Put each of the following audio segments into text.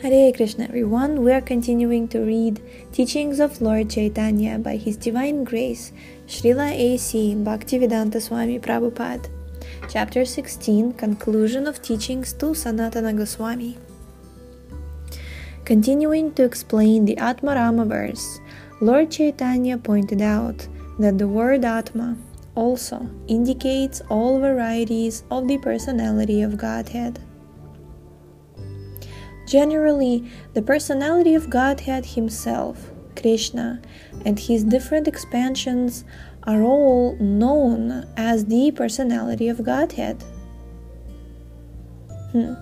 Hare Krishna everyone, we are continuing to read Teachings of Lord Chaitanya by His Divine Grace, Srila A.C. Bhaktivedanta Swami Prabhupada. Chapter 16 Conclusion of Teachings to Sanatana Goswami. Continuing to explain the Atmarama verse, Lord Chaitanya pointed out that the word Atma also indicates all varieties of the personality of Godhead. Generally, the personality of Godhead Himself, Krishna, and His different expansions are all known as the personality of Godhead. Hmm.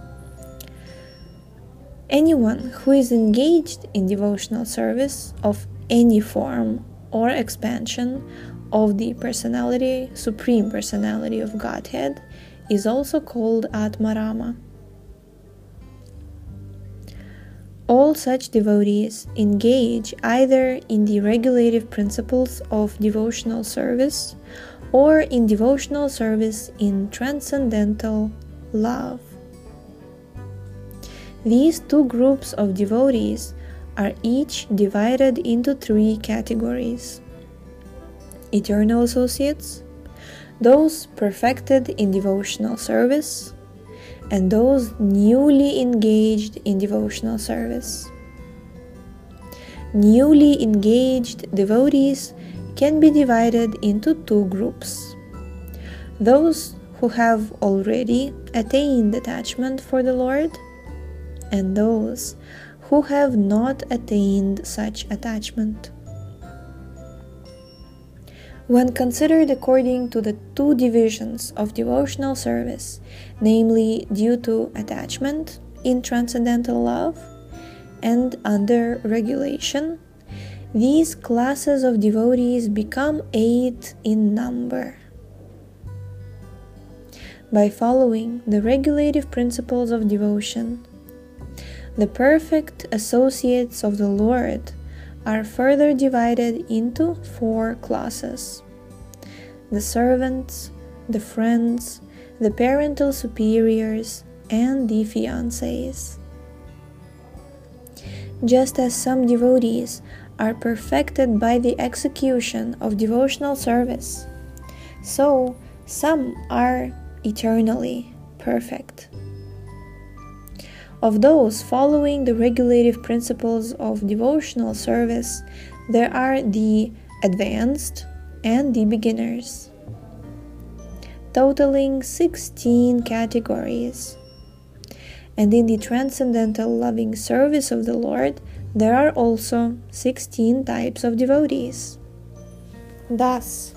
Anyone who is engaged in devotional service of any form or expansion of the personality, supreme personality of Godhead, is also called Atmarama. All such devotees engage either in the regulative principles of devotional service or in devotional service in transcendental love. These two groups of devotees are each divided into three categories eternal associates, those perfected in devotional service, and those newly engaged in devotional service. Newly engaged devotees can be divided into two groups those who have already attained attachment for the Lord, and those who have not attained such attachment. When considered according to the two divisions of devotional service, namely due to attachment in transcendental love and under regulation, these classes of devotees become eight in number. By following the regulative principles of devotion, the perfect associates of the Lord are further divided into four classes the servants, the friends, the parental superiors, and the fiancés. Just as some devotees are perfected by the execution of devotional service, so some are eternally perfect. Of those following the regulative principles of devotional service, there are the advanced and the beginners, totaling 16 categories. And in the transcendental loving service of the Lord, there are also 16 types of devotees. Thus,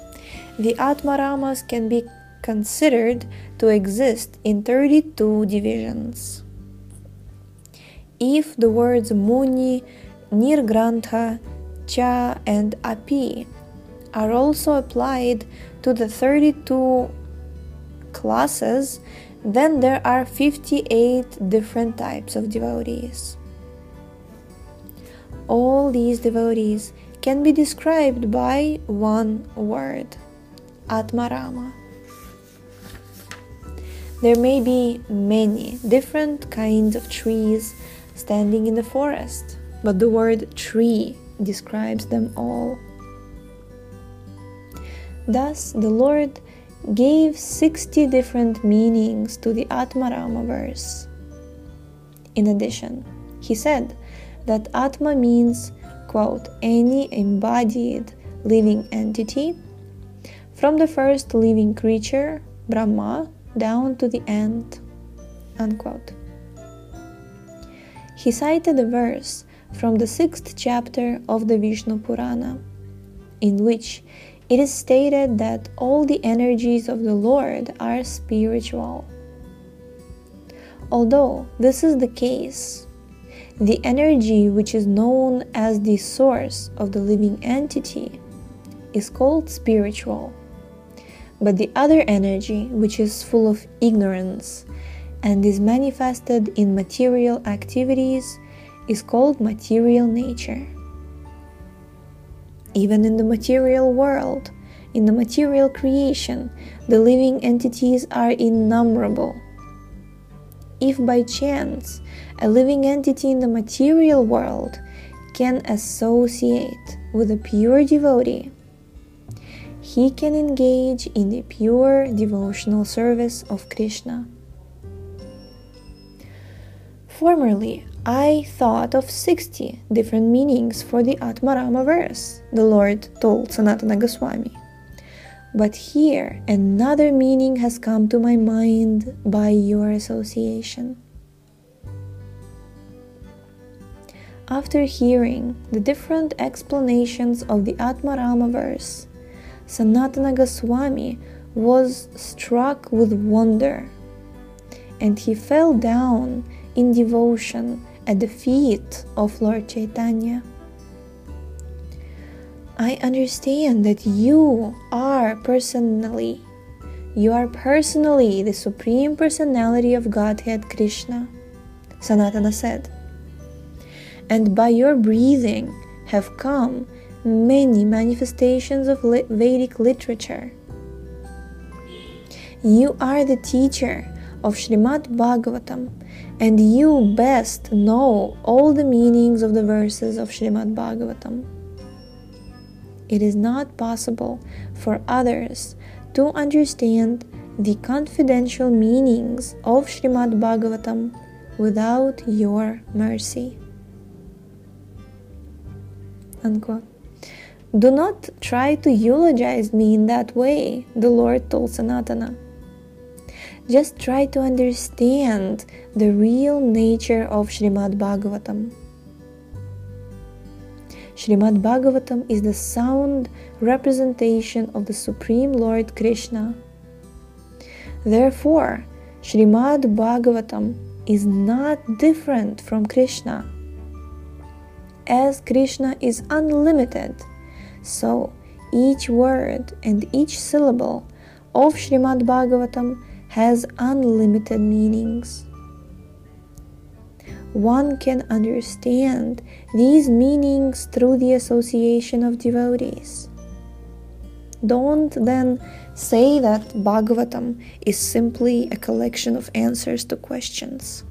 the Atmaramas can be considered to exist in 32 divisions. If the words Muni, Nirgrantha, Cha, and Api are also applied to the 32 classes, then there are 58 different types of devotees. All these devotees can be described by one word Atmarama. There may be many different kinds of trees standing in the forest, but the word tree describes them all. Thus, the Lord gave 60 different meanings to the Atmarama verse. In addition, he said that Atma means, quote, any embodied living entity, from the first living creature, Brahma, down to the end, unquote. He cited a verse from the sixth chapter of the Vishnu Purana, in which it is stated that all the energies of the Lord are spiritual. Although this is the case, the energy which is known as the source of the living entity is called spiritual. But the other energy, which is full of ignorance and is manifested in material activities is called material nature. Even in the material world, in the material creation, the living entities are innumerable. if by chance a living entity in the material world can associate with a pure devotee, he can engage in the pure devotional service of Krishna. Formerly, I thought of 60 different meanings for the Atmarama verse, the Lord told Sanatana Goswami. But here another meaning has come to my mind by your association. After hearing the different explanations of the Atmarama verse, Sanatana Goswami was struck with wonder and he fell down in devotion at the feet of Lord Chaitanya. I understand that you are personally, you are personally the Supreme Personality of Godhead Krishna, Sanatana said. And by your breathing have come many manifestations of Vedic literature. You are the teacher of Srimad Bhagavatam, and you best know all the meanings of the verses of Srimad Bhagavatam it is not possible for others to understand the confidential meanings of Srimad Bhagavatam without your mercy. Unquote. Do not try to eulogize me in that way, the Lord told Sanatana. Just try to understand the real nature of Srimad Bhagavatam. Srimad Bhagavatam is the sound representation of the Supreme Lord Krishna. Therefore, Srimad Bhagavatam is not different from Krishna. As Krishna is unlimited, so each word and each syllable of Srimad Bhagavatam has unlimited meanings one can understand these meanings through the association of devotees. Don't then say that Bhagavatam is simply a collection of answers to questions.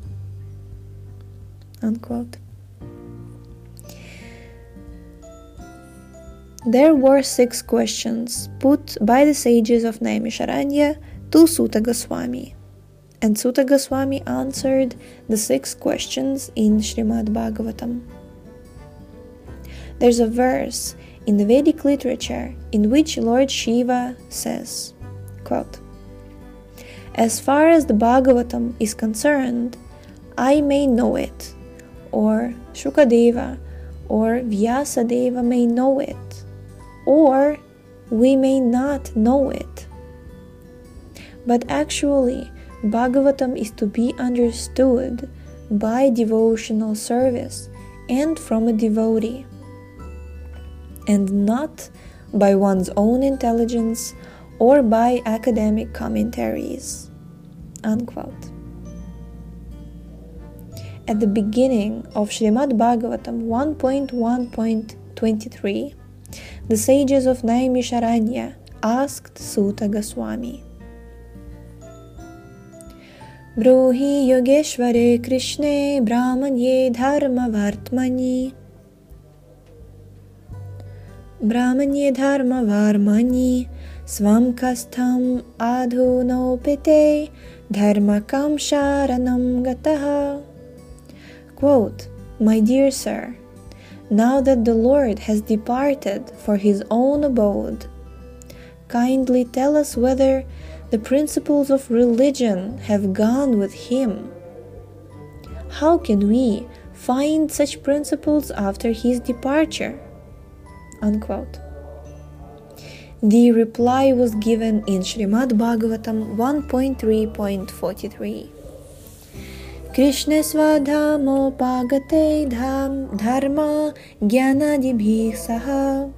Unquote. There were six questions put by the sages of Naimisharanya to Suta Goswami and Suta Goswami answered the six questions in Srimad Bhagavatam. There's a verse in the Vedic literature in which Lord Shiva says, quote, As far as the Bhagavatam is concerned, I may know it, or Shukadeva or Vyasadeva may know it, or we may not know it. But actually, Bhagavatam is to be understood by devotional service and from a devotee, and not by one's own intelligence or by academic commentaries. Unquote. At the beginning of Srimad Bhagavatam 1.1.23, the sages of Naimisharanya asked Suta Goswami, ब्रूहि योगेश्वरे कृष्णे ब्राह्मण्ये धर्मवर्त्मनि ब्राह्मण्ये धर्मवर्मणि स्वं कस्थम् अधुनोपिते धर्मकं sharanam gataha. Quote, My dear sir, now that the Lord has departed for his own abode, kindly tell us whether the principles of religion have gone with him. How can we find such principles after his departure? Unquote. The reply was given in Srimad Bhagavatam 1.3.43. Krishna Svadhamopagate dham dharma gyanadibhi saha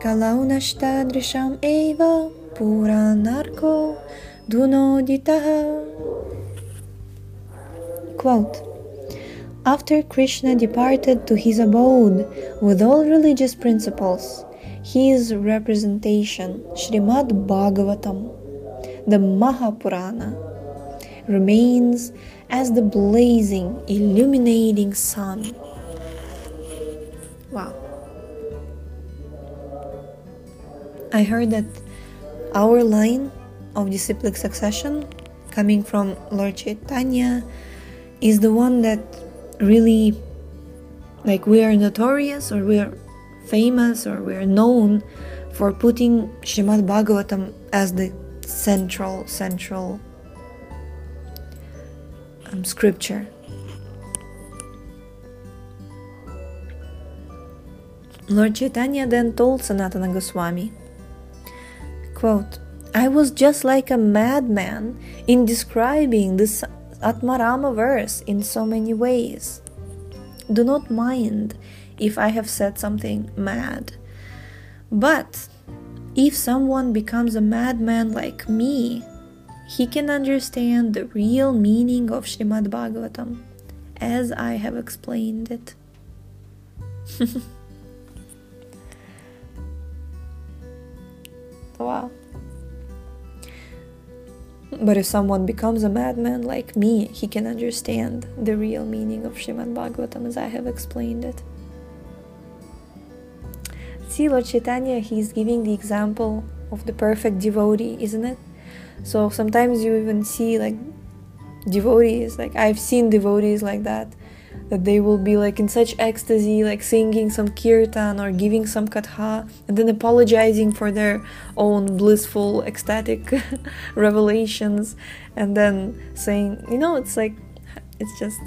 kalaunashtadrisham eva Puranarko Dunoditaha. Quote After Krishna departed to his abode with all religious principles, his representation, Srimad Bhagavatam, the Mahapurana, remains as the blazing, illuminating sun. Wow. I heard that our line of disciplic succession coming from Lord Chaitanya is the one that really like we are notorious or we are famous or we are known for putting Shrimad Bhagavatam as the central central um, scripture. Lord Chaitanya then told Sanatana Goswami, quote, I was just like a madman in describing this Atmarama verse in so many ways. Do not mind if I have said something mad. But if someone becomes a madman like me, he can understand the real meaning of Srimad Bhagavatam as I have explained it. Wow. But if someone becomes a madman like me, he can understand the real meaning of Srimad Bhagavatam as I have explained it. See, Lord Chaitanya, he's giving the example of the perfect devotee, isn't it? So sometimes you even see like devotees, like I've seen devotees like that that they will be like in such ecstasy, like singing some kirtan or giving some katha, and then apologizing for their own blissful, ecstatic revelations, and then saying, you know, it's like, it's just,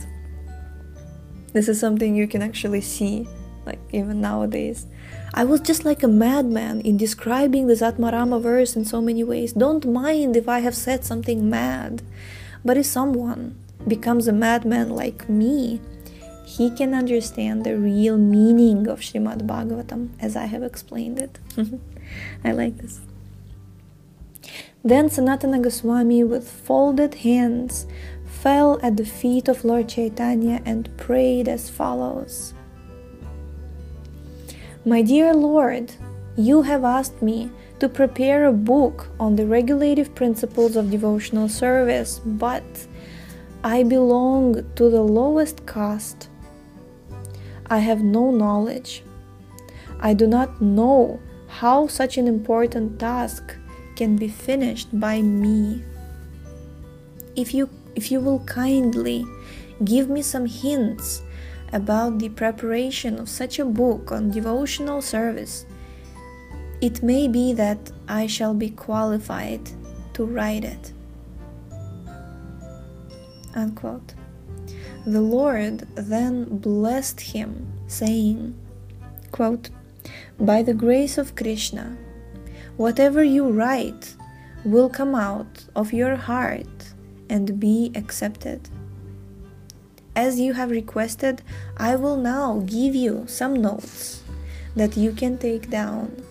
this is something you can actually see, like even nowadays. I was just like a madman in describing the Atmarama verse in so many ways. Don't mind if I have said something mad. But if someone becomes a madman like me, he can understand the real meaning of Srimad Bhagavatam as I have explained it. I like this. Then Sanatana Goswami, with folded hands, fell at the feet of Lord Chaitanya and prayed as follows My dear Lord, you have asked me to prepare a book on the regulative principles of devotional service, but I belong to the lowest caste I have no knowledge. I do not know how such an important task can be finished by me. If you if you will kindly give me some hints about the preparation of such a book on devotional service, it may be that I shall be qualified to write it. Unquote. The Lord then blessed him, saying, quote, By the grace of Krishna, whatever you write will come out of your heart and be accepted. As you have requested, I will now give you some notes that you can take down.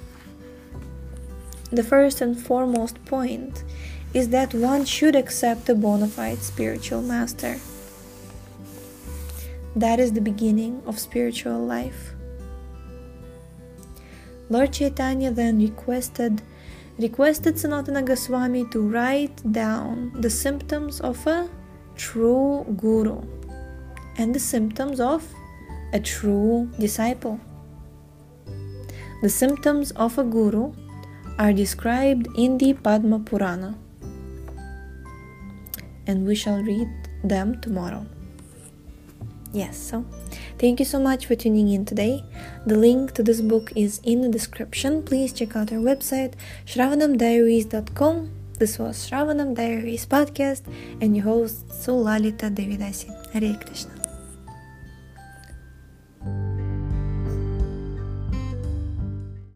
The first and foremost point is that one should accept a bona fide spiritual master. That is the beginning of spiritual life. Lord Chaitanya then requested requested Sanatana Goswami to write down the symptoms of a true guru and the symptoms of a true disciple. The symptoms of a guru are described in the Padma Purana, and we shall read them tomorrow. Yes, so thank you so much for tuning in today. The link to this book is in the description. Please check out our website, shravanamdiaries.com. This was Shravanam Diaries podcast and your host Sulalita Devidasi. Hare Krishna.